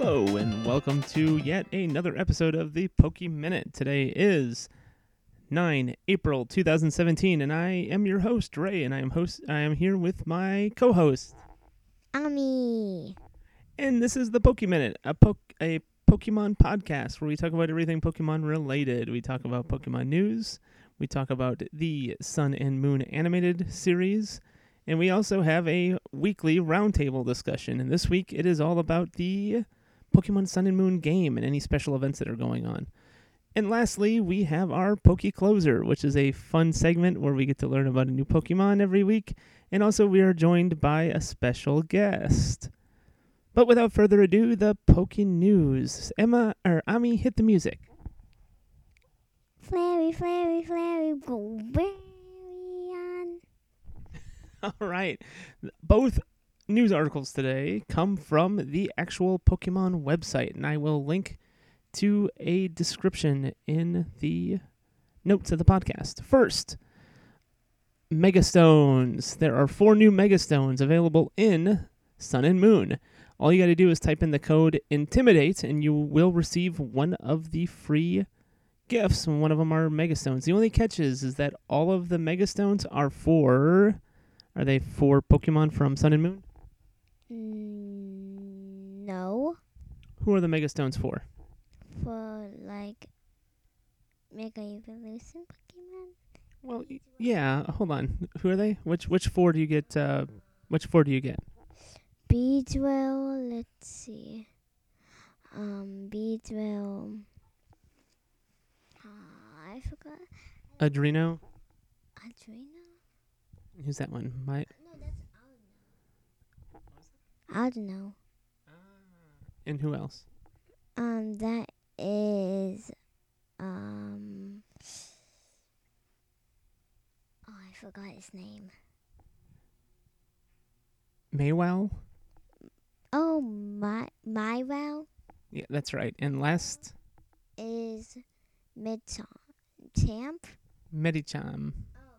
Hello, and welcome to yet another episode of the Poke Minute. Today is 9 April 2017, and I am your host, Ray, and I am host. I am here with my co-host, Ami. and this is the Poke Minute, a po- a Pokemon podcast where we talk about everything Pokemon related. We talk about Pokemon news, we talk about the Sun and Moon animated series, and we also have a weekly roundtable discussion. And this week it is all about the Pokemon Sun and Moon game and any special events that are going on. And lastly, we have our Poke Closer, which is a fun segment where we get to learn about a new Pokemon every week. And also, we are joined by a special guest. But without further ado, the Poke News. Emma or Ami, hit the music. Flary, flary, flary, go very on. All right. Both news articles today come from the actual Pokemon website, and I will link to a description in the notes of the podcast. First, Megastones. There are four new Megastones available in Sun and Moon. All you got to do is type in the code Intimidate, and you will receive one of the free gifts. One of them are Megastones. The only catch is, is that all of the Megastones are for. Are they for Pokemon from Sun and Moon? Mm, no, Who are the Megastones for? for like Mega Evolution Pokemon. Well, y- yeah. Hold on. Who are they? Which which four do you get? Uh, which four do you get? Beedrill, let's see. Um, Beedrill. Uh, I forgot. Adreno. Adreno? Who's that one? My. I don't know. And who else? Um, that is um. Oh, I forgot his name. Maywell. Oh, my Mywell Yeah, that's right. And last, is Midtown. Tamp? Medicham. Oh,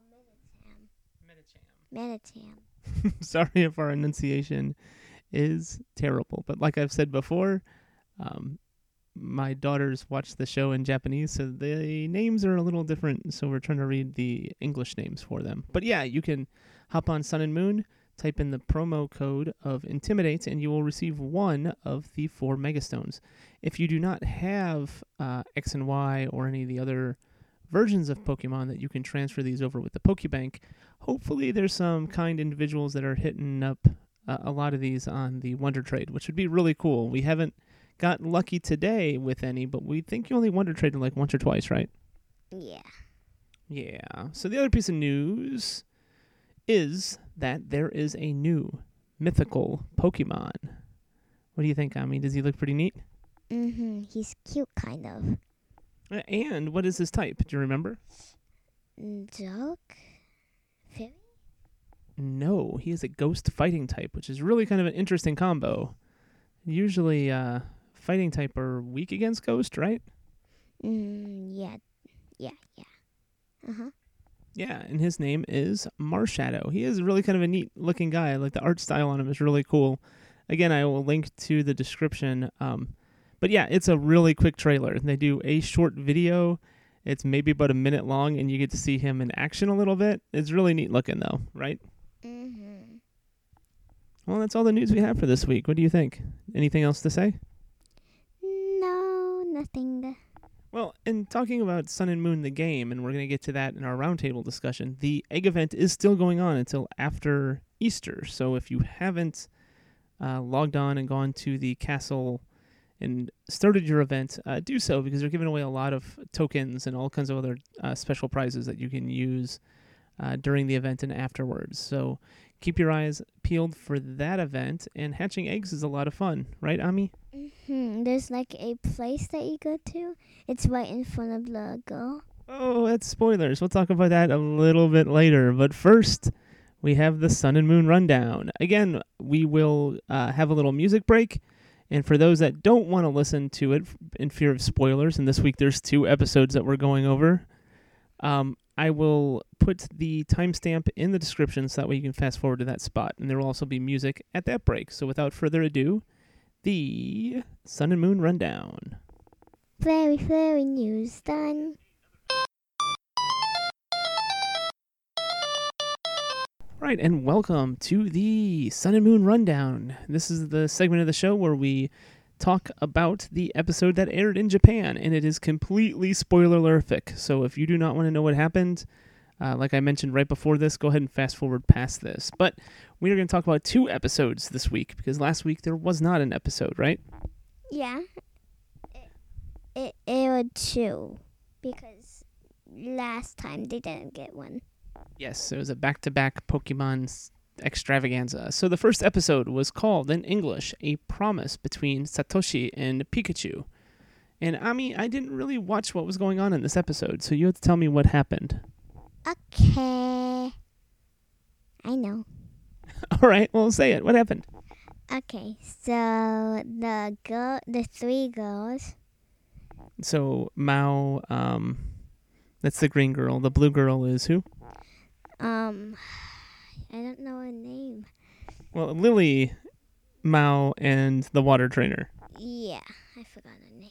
Meditam. Meditam. Sorry if our enunciation is terrible, but like I've said before, um, my daughters watch the show in Japanese, so the names are a little different. So we're trying to read the English names for them. But yeah, you can hop on Sun and Moon, type in the promo code of Intimidate, and you will receive one of the four Megastones. If you do not have uh, X and Y or any of the other versions of Pokemon that you can transfer these over with the Pokebank, hopefully there's some kind individuals that are hitting up uh, a lot of these on the Wonder Trade, which would be really cool. We haven't gotten lucky today with any, but we think you only Wonder Traded like once or twice, right? Yeah. Yeah. So the other piece of news is that there is a new mythical Pokemon. What do you think, Ami? Does he look pretty neat? Mm-hmm. He's cute, kind of. And what is his type? Do you remember? Duck? Fairy? No, he is a ghost fighting type, which is really kind of an interesting combo. Usually, uh, fighting type are weak against ghost, right? Mm, yeah. Yeah, yeah. Uh-huh. Yeah, and his name is Marshadow. He is really kind of a neat looking guy. Like the art style on him is really cool. Again, I will link to the description. Um, but yeah, it's a really quick trailer. They do a short video. It's maybe about a minute long, and you get to see him in action a little bit. It's really neat looking, though, right? Mm-hmm. Well, that's all the news we have for this week. What do you think? Anything else to say? No, nothing. Well, in talking about Sun and Moon, the game, and we're going to get to that in our roundtable discussion, the egg event is still going on until after Easter. So if you haven't uh, logged on and gone to the castle and started your event, uh, do so because they're giving away a lot of tokens and all kinds of other uh, special prizes that you can use uh, during the event and afterwards. So keep your eyes peeled for that event. And hatching eggs is a lot of fun, right, Ami? hmm There's like a place that you go to. It's right in front of the girl. Oh, that's spoilers. We'll talk about that a little bit later. But first, we have the Sun and Moon Rundown. Again, we will uh, have a little music break. And for those that don't want to listen to it in fear of spoilers, and this week there's two episodes that we're going over, um, I will put the timestamp in the description so that way you can fast forward to that spot. And there will also be music at that break. So without further ado, the Sun and Moon Rundown. Very, very news done. Right, and welcome to the Sun and Moon Rundown. This is the segment of the show where we talk about the episode that aired in Japan, and it is completely spoiler-lerific. So if you do not want to know what happened, uh, like I mentioned right before this, go ahead and fast forward past this. But we are going to talk about two episodes this week because last week there was not an episode, right? Yeah. It, it it aired two because last time they didn't get one. Yes, it was a back-to-back Pokemon extravaganza. So the first episode was called in English "A Promise Between Satoshi and Pikachu." And Ami, I didn't really watch what was going on in this episode, so you have to tell me what happened. Okay. I know. All right, well, say it. What happened? Okay, so the girl, the three girls, So Mao, um, that's the green girl. The blue girl is who? um, I don't know her name. Well, Lily, Mao, and the water trainer. Yeah, I forgot her name.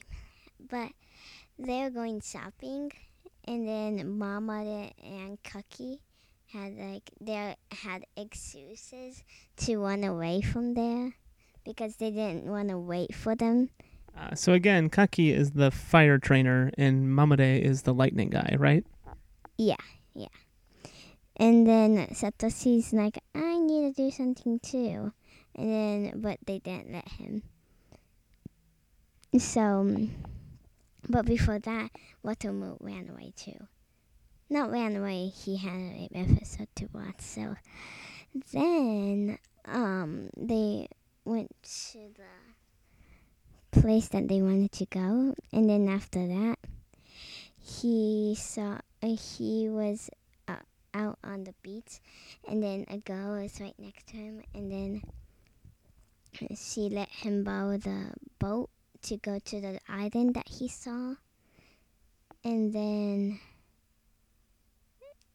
But they're going shopping, and then Mama and Cookie had like they had excuses to run away from there because they didn't want to wait for them. Uh, so again, Kaki is the fire trainer, and Mamane is the lightning guy, right? Yeah, yeah. And then Satoshi's like, I need to do something too. And then, but they didn't let him. So, um, but before that, Watamu ran away too. Not ran away, he had an episode to watch. So then, um, they went to the place that they wanted to go. And then after that, he saw, uh, he was out on the beach, and then a girl was right next to him, and then she let him borrow the boat to go to the island that he saw, and then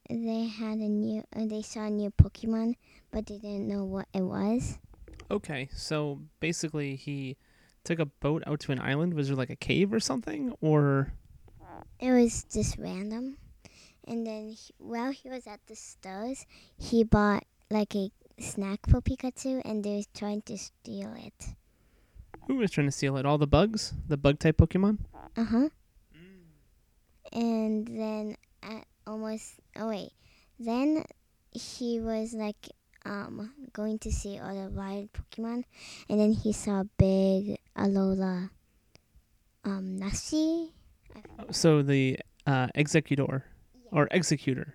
they had a new, uh, they saw a new Pokemon, but they didn't know what it was. Okay, so basically he took a boat out to an island. Was there like a cave or something, or It was just random. And then he, while he was at the stores, he bought like a snack for Pikachu, and they was trying to steal it. Who was trying to steal it? All the bugs, the bug type Pokemon. Uh huh. And then at almost oh wait, then he was like um going to see all the wild Pokemon, and then he saw a big Alola um Nashi. So the uh, Exeggutor or Exeggutor.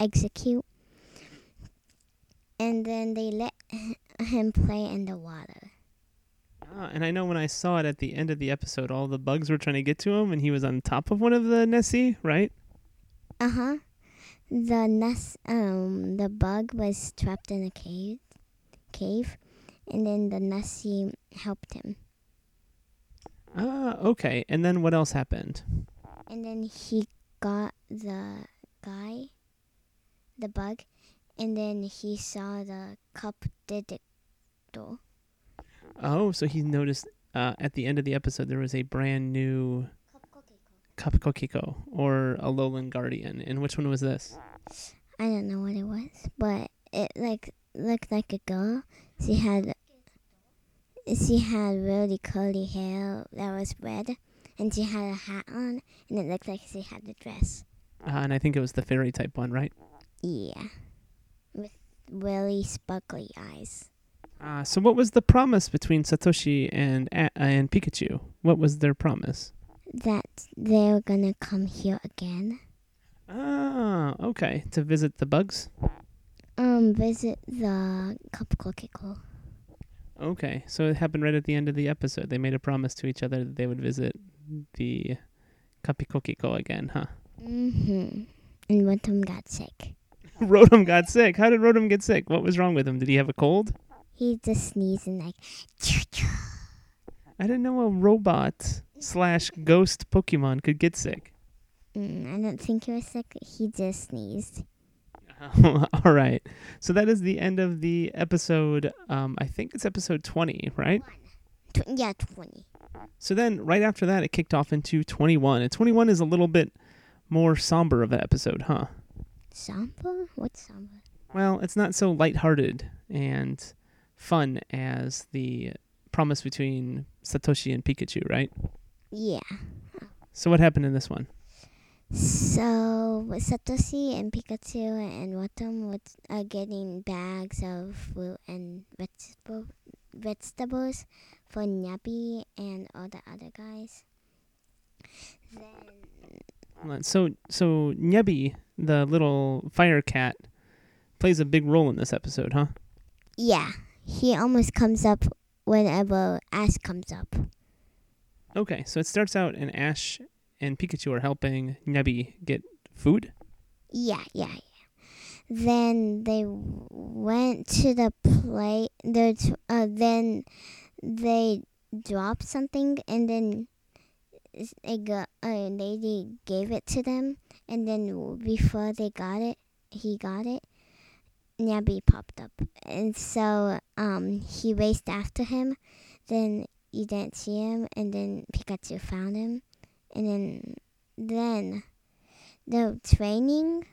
execute. And then they let him play in the water. Ah, and I know when I saw it at the end of the episode, all the bugs were trying to get to him, and he was on top of one of the Nessie, right? Uh huh. The nest, um, the bug was trapped in a cave, cave, and then the Nessie helped him. Ah, okay. And then what else happened? And then he got the guy, the bug, and then he saw the cup didicto. Oh, so he noticed uh, at the end of the episode there was a brand new Kapkokiko or a Lowland Guardian. And which one was this? I don't know what it was, but it like looked like a girl. She had she had really curly hair that was red, and she had a hat on, and it looked like she had a dress. Uh, and I think it was the fairy type one, right? Yeah, with really sparkly eyes. Uh, so what was the promise between Satoshi and A- and Pikachu? What was their promise? That they're gonna come here again. Ah, okay. To visit the bugs. Um, visit the Kapkokiko. Okay, so it happened right at the end of the episode. They made a promise to each other that they would visit the Kapikokiko again, huh? Mm-hmm. And Rotom got sick. Rotom got sick. How did Rotom get sick? What was wrong with him? Did he have a cold? He just sneezed and like, I didn't know a robot slash ghost Pokemon could get sick. mm, I don't think he was sick. He just sneezed. All right. So that is the end of the episode. Um, I think it's episode 20, right? Tw- yeah, 20. So then, right after that, it kicked off into 21. And 21 is a little bit more somber of an episode, huh? Samba? What's Samba? Well, it's not so lighthearted and fun as the promise between Satoshi and Pikachu, right? Yeah. So what happened in this one? So Satoshi and Pikachu and Rotom was are getting bags of fruit and vegetable vegetables for Nappy and all the other guys. Then So so Nyabby, the little fire cat, plays a big role in this episode, huh? yeah, he almost comes up whenever Ash comes up. Okay, so it starts out and Ash and Pikachu are helping Nyabby get food. Yeah, yeah, yeah. Then they went to the play. There's uh, then they dropped something, and then s- a, a lady gave it to them. And then before they got it, he got it. Nabby popped up, and so um he raced after him. Then you didn't see him, and then Pikachu found him, and then then the training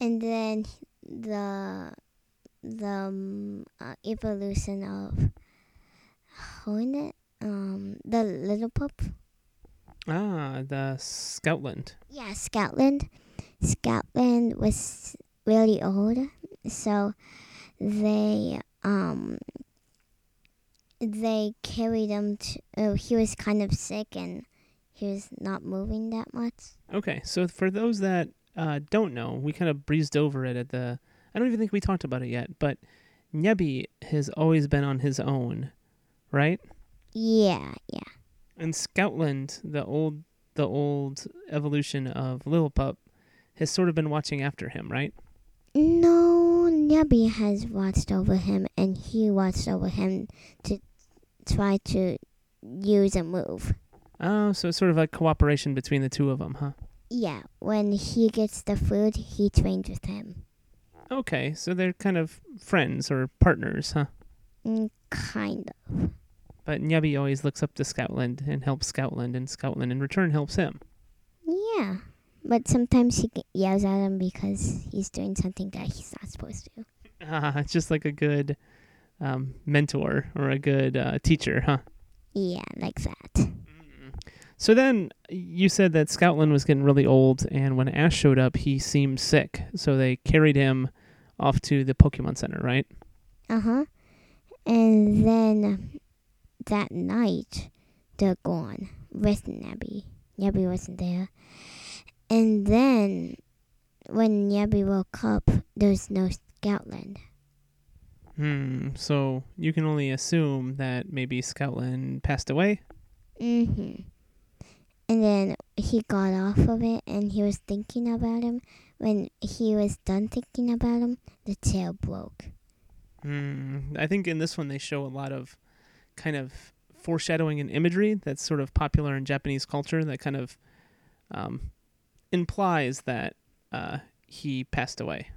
and then the the um, uh, evolution of Hornet, um, the little pup. Ah, the Stoutland. Yeah, Stoutland. Stoutland was really old, so they um they carried him to. Oh, he was kind of sick and he was not moving that much. Okay, so for those that uh, don't know, we kind of breezed over it at the. I don't even think we talked about it yet, but Nyabby has always been on his own, right? Yeah, yeah. And Stoutland, the old the old evolution of Lillipup, has sort of been watching after him, right? No, Nubby has watched over him, and he watched over him to try to use a move. Oh, so it's sort of a cooperation between the two of them, huh? Yeah, when he gets the food, he trains with him. Okay, so they're kind of friends or partners, huh? Mm, kind of. But Nyabby always looks up to Stoutland and helps Stoutland, and Stoutland in return helps him. Yeah, but sometimes he yells at him because he's doing something that he's not supposed to. Ah, it's just like a good um, mentor or a good uh, teacher, huh? Yeah, like that. So then you said that Stoutland was getting really old, and when Ash showed up, he seemed sick. So they carried him off to the Pokemon Center, right? Uh huh. And then that night, they're gone with Nebby. Nebby wasn't there. And then, when Nebby woke up, there's no Stoutland. Hmm. So you can only assume that maybe Stoutland passed away. Mm-hmm. And then he got off of it, and he was thinking about him. When he was done thinking about him, the tail broke. Hmm. I think in this one they show a lot of kind of foreshadowing and imagery that's sort of popular in Japanese culture that kind of um, implies that uh, he passed away.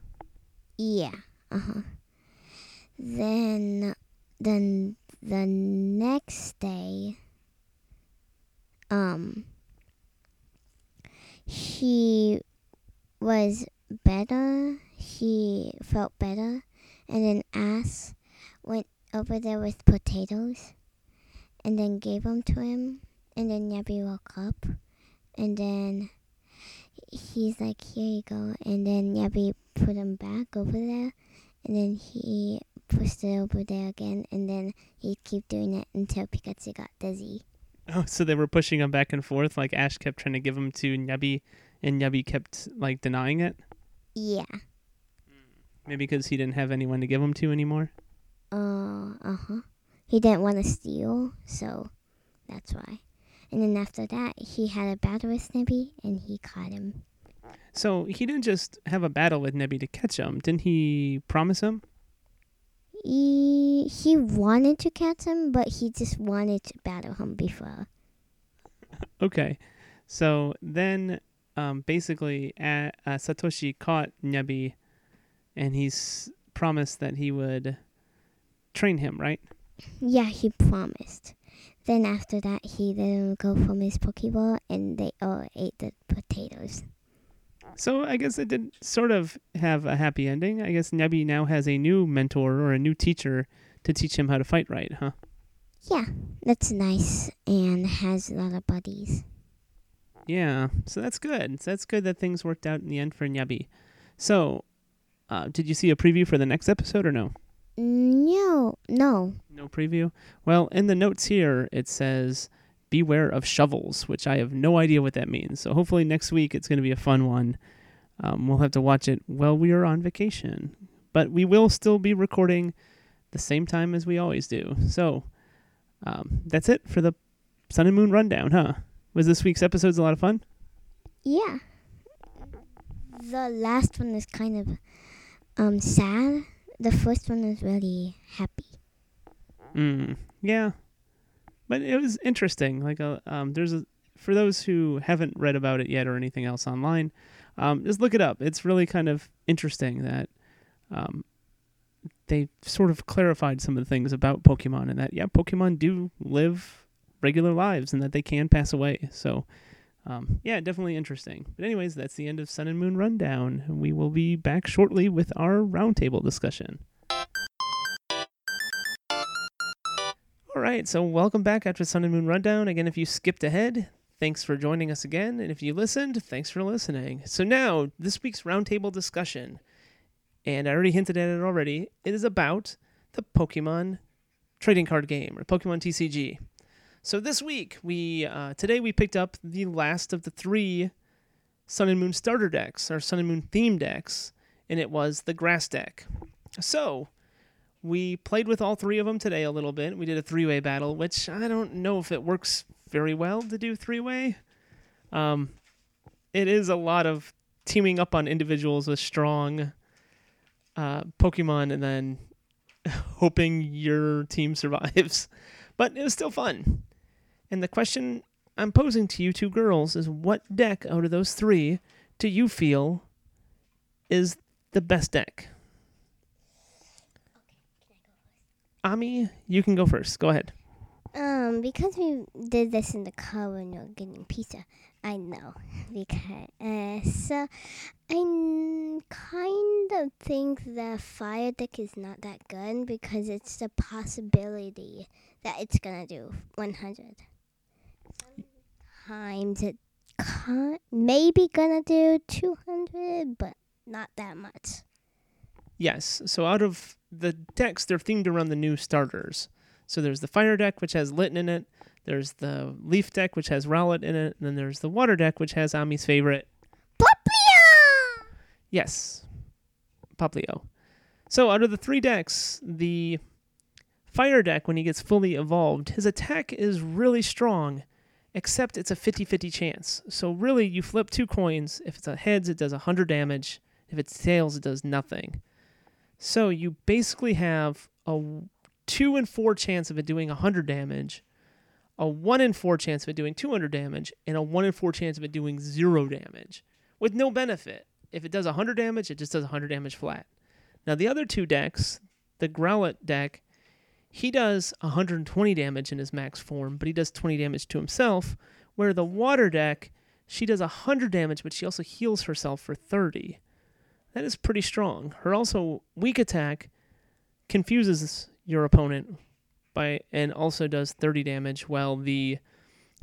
Yeah. Uh huh. Then, then the next day, um, he was better. He felt better, and then Ash went over there with potatoes, and then gave them to him. And then Nebby woke up, and then he's like, "Here you go." And then Nebby put him back over there, and then he pushed it over there again, and then he'd keep doing it until Pikachu got dizzy. Oh, so they were pushing him back and forth. Like Ash kept trying to give him to Nyabby, and Nyabby kept like denying it. Yeah. Maybe because he didn't have anyone to give him to anymore. Uh, uh huh. He didn't want to steal, so that's why. And then after that, he had a battle with Snippy, and he caught him. So he didn't just have a battle with Nebby to catch him. Didn't he promise him? He he wanted to catch him, but he just wanted to battle him before. Okay. So then um, basically uh, uh, Satoshi caught Nyabby, and he's promised that he would train him, right? Yeah, he promised. Then after that, he let him go from his Pokeball, and they all ate the potatoes. So I guess it did sort of have a happy ending. I guess Nyabby now has a new mentor or a new teacher to teach him how to fight right, huh? Yeah, that's nice, and has a lot of buddies. Yeah, so that's good. So that's good that things worked out in the end for Nyabby. So, uh, did you see a preview for the next episode or no? No, no. No preview? Well, in the notes here, it says beware of shovels, which I have no idea what that means. So hopefully next week it's going to be a fun one. Um, we'll have to watch it while we are on vacation. But we will still be recording the same time as we always do. So um, that's it for the Sun and Moon Rundown, huh? Was this week's episodes a lot of fun? Yeah. The last one is kind of um sad. The first one is really happy. Mm, yeah, but it was interesting. Like, a, um, there's a for those who haven't read about it yet or anything else online, um, just look it up. It's really kind of interesting that um, they sort of clarified some of the things about Pokemon and that yeah, Pokemon do live regular lives and that they can pass away. So. Um, yeah, definitely interesting. But anyways, that's the end of Sun and Moon Rundown. We will be back shortly with our roundtable discussion. All right, so welcome back after Sun and Moon Rundown. Again, if you skipped ahead, thanks for joining us again. And if you listened, thanks for listening. So now, this week's roundtable discussion, and I already hinted at it already, it is about the Pokemon trading card game, or Pokemon TCG. So this week, we uh, today we picked up the last of the three Sun and Moon starter decks, our Sun and Moon theme decks, and it was the Grass deck. So we played with all three of them today a little bit. We did a three-way battle, which I don't know if it works very well to do three-way. Um, it is a lot of teaming up on individuals with strong uh, Pokemon and then hoping your team survives. But it was still fun. And the question I'm posing to you two girls is what deck out of those three do you feel is the best deck? Ami, you can go first. Go ahead. Um, because we did this in the car when we were getting pizza, I know. Because uh, so kind of think the fire deck is not that good because it's the possibility that it's gonna do 100. Sometimes it maybe gonna do 200, but not that much. Yes. So out of the decks, they're themed around the new starters. So there's the fire deck, which has Litten in it. There's the leaf deck, which has Rowlet in it. And then there's the water deck, which has Ami's favorite. Poplio! Yes. Poplio. So out of the three decks, the fire deck, when he gets fully evolved, his attack is really strong, except it's a 50 50 chance. So really, you flip two coins. If it's a heads, it does 100 damage. If it's tails, it does nothing. So you basically have a two in four chance of it doing 100 damage, a one in four chance of it doing 200 damage, and a one in four chance of it doing zero damage with no benefit. If it does 100 damage, it just does 100 damage flat. Now, the other two decks, the Growlithe deck, he does 120 damage in his max form, but he does 20 damage to himself, where the Water deck, she does 100 damage, but she also heals herself for 30. That is pretty strong. Her also weak attack confuses your opponent by and also does 30 damage while the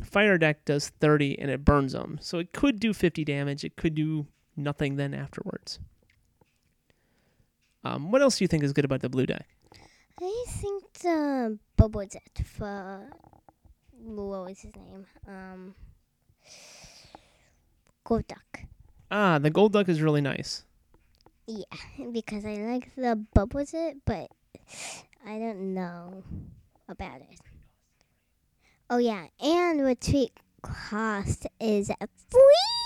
fire deck does 30 and it burns them. So it could do 50 damage, it could do nothing then afterwards. Um, what else do you think is good about the blue deck? I think the Bubble Jet for what was his name? Um, Golduck. Ah, the Golduck is really nice. Yeah, because I like the Bubble Jet, but I don't know about it. Oh yeah, and retreat cost is free.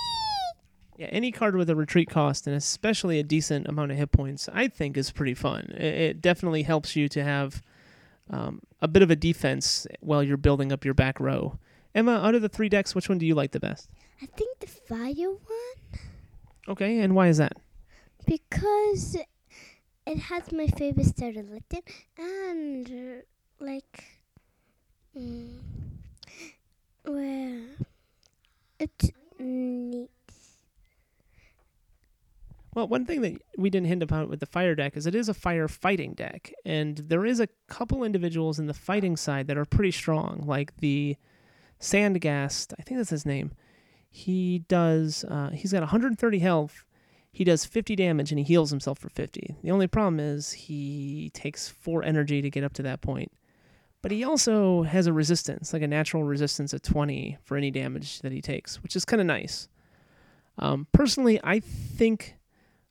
Yeah, any card with a retreat cost and especially a decent amount of hit points, I think is pretty fun. It, it definitely helps you to have um, a bit of a defense while you're building up your back row. Emma, out of the three decks, which one do you like the best? I think the fire one Okay, and why is that? because it has my favorite starter Litten and uh, like mm, well it's neat. Well, one thing that we didn't hint about with the fire deck is it is a fire fighting deck, and there is a couple individuals in the fighting side that are pretty strong, like the Sandgast. I think that's his name. He does. Uh, he's got 130 health. He does 50 damage and he heals himself for 50. The only problem is he takes four energy to get up to that point. But he also has a resistance, like a natural resistance of 20 for any damage that he takes, which is kind of nice. Um, personally, I think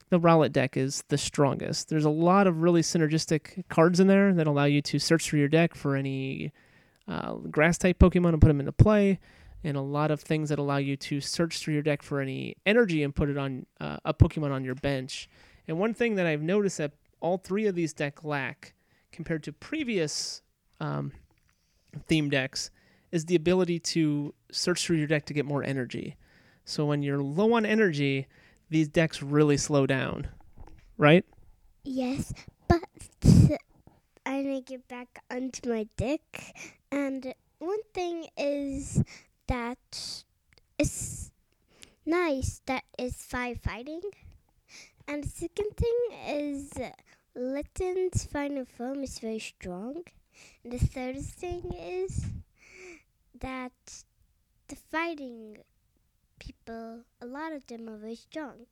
the Rowlet deck is the strongest. There's a lot of really synergistic cards in there that allow you to search through your deck for any uh, grass type Pokemon and put them into play, and a lot of things that allow you to search through your deck for any energy and put it on uh, a Pokemon on your bench. And one thing that I've noticed that all three of these decks lack compared to previous um, theme decks is the ability to search through your deck to get more energy. So when you're low on energy, these decks really slow down, right? Yes, but I gonna get back onto my deck, and one thing is that it's nice that it's firefighting, and the second thing is Litten's final form is very strong, and the third thing is that the fighting people, a lot of them are very strong.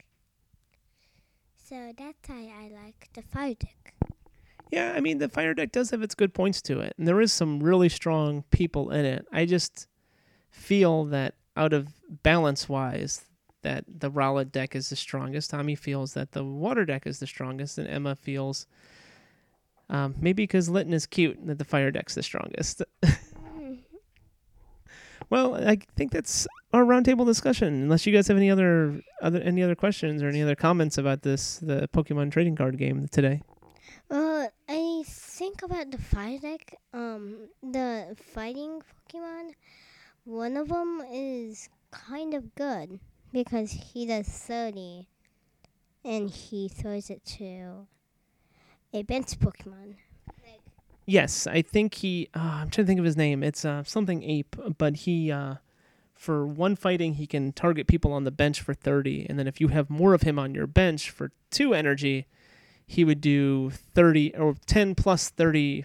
So that's why I like the fire deck. Yeah, I mean the fire deck does have its good points to it, and there is some really strong people in it. I just feel that out of balance wise, that the Rowlet deck is the strongest. Tommy feels that the water deck is the strongest, and Emma feels um, maybe because Litten is cute that the fire deck's the strongest. well, I think that's our roundtable discussion. Unless you guys have any other other any other questions or any other comments about this the Pokemon trading card game today. Well, I think about the fire deck. Um, the fighting Pokemon. One of them is kind of good because he does thirty, and he throws it to a bench Pokemon. Yes, I think he. Uh, I'm trying to think of his name. It's uh, something ape, but he. Uh, for one fighting, he can target people on the bench for 30, and then if you have more of him on your bench for two energy, he would do 30 or 10 plus 30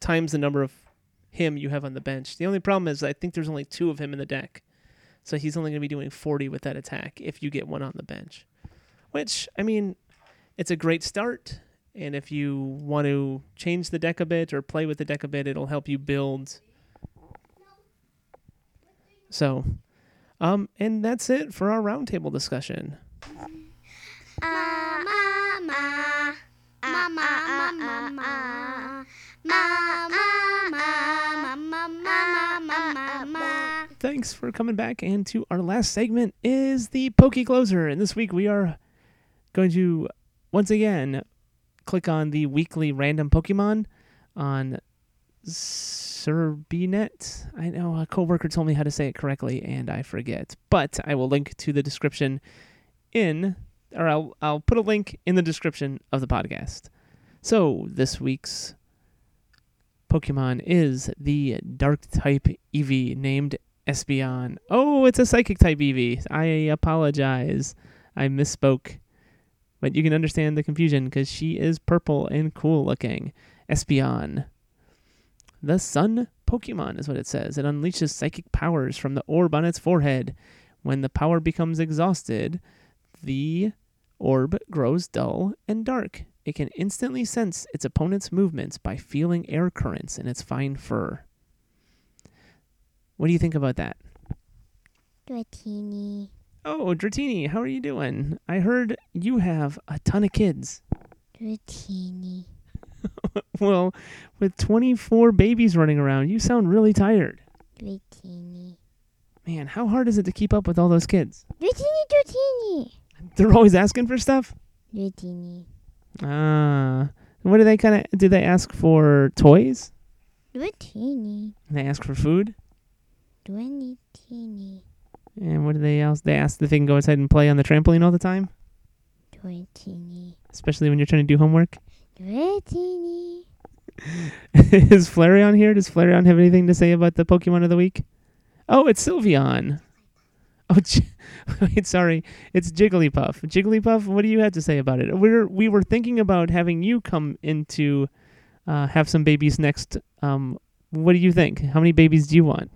times the number of him you have on the bench. The only problem is I think there's only two of him in the deck, so he's only going to be doing 40 with that attack if you get one on the bench. Which I mean, it's a great start. And if you want to change the deck a bit or play with the deck a bit, it'll help you build. So, um, and that's it for our roundtable discussion. mama, mama, mama, mama, mama, mama, mama. Thanks for coming back. And to our last segment is the Pokey Closer. And this week we are going to once again click on the weekly random Pokemon on Serbinet. I know a coworker told me how to say it correctly and I forget. But I will link to the description in or I'll I'll put a link in the description of the podcast. So, this week's Pokemon is the dark type Eevee named Espeon. Oh, it's a psychic type Eevee. I apologize. I misspoke. But you can understand the confusion because she is purple and cool looking. Espeon. The Sun Pokemon is what it says. It unleashes psychic powers from the orb on its forehead. When the power becomes exhausted, the orb grows dull and dark. It can instantly sense its opponent's movements by feeling air currents in its fine fur. What do you think about that? Dratini. Oh, Dratini, how are you doing? I heard you have a ton of kids. Dratini. well, with 24 babies running around, you sound really tired. Dratini. Man, how hard is it to keep up with all those kids? Dratini, Dratini. They're always asking for stuff? Dratini. Ah. What do they kind of do they ask for toys? Dratini. They ask for food? Dratini. And what do they else? They ask if they can go outside and play on the trampoline all the time, Dratini. especially when you're trying to do homework. Dratini. Is Flareon here? Does Flareon have anything to say about the Pokemon of the week? Oh, it's Sylveon. Oh, wait, sorry, it's Jigglypuff. Jigglypuff, what do you have to say about it? We're we were thinking about having you come in to uh, have some babies next. Um, what do you think? How many babies do you want?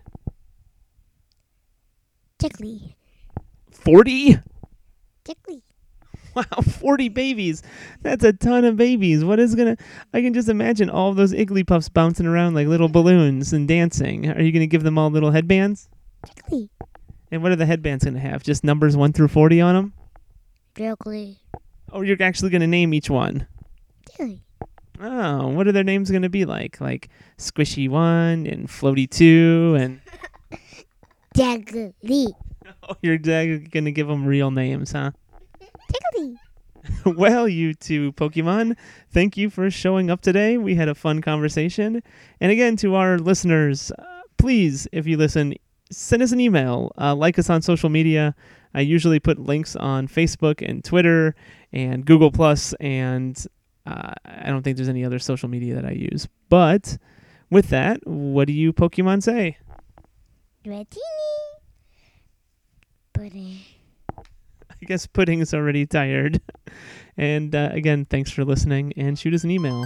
Jiggly. Forty. Jiggly. Wow, 40 babies. That's a ton of babies. What is going to. I can just imagine all those Igglybuffs bouncing around like little balloons and dancing. Are you going to give them all little headbands? Jiggly. And what are the headbands going to have? Just numbers 1 through 40 on them? Jiggly. Or you're actually going to name each one? Jiggly. Oh, what are their names going to be like? Like Squishy 1 and Floaty 2 and. Jiggly. Oh, you're going to give them real names, huh? Jiggly. well, you two Pokemon, thank you for showing up today. We had a fun conversation. And again, to our listeners, uh, please, if you listen, send us an email. Uh, like us on social media. I usually put links on Facebook and Twitter and Google Plus, and uh, I don't think there's any other social media that I use. But with that, what do you Pokemon say? Dratini. Pudding. I guess Pudding is already tired. And uh, again, thanks for listening and shoot us an email.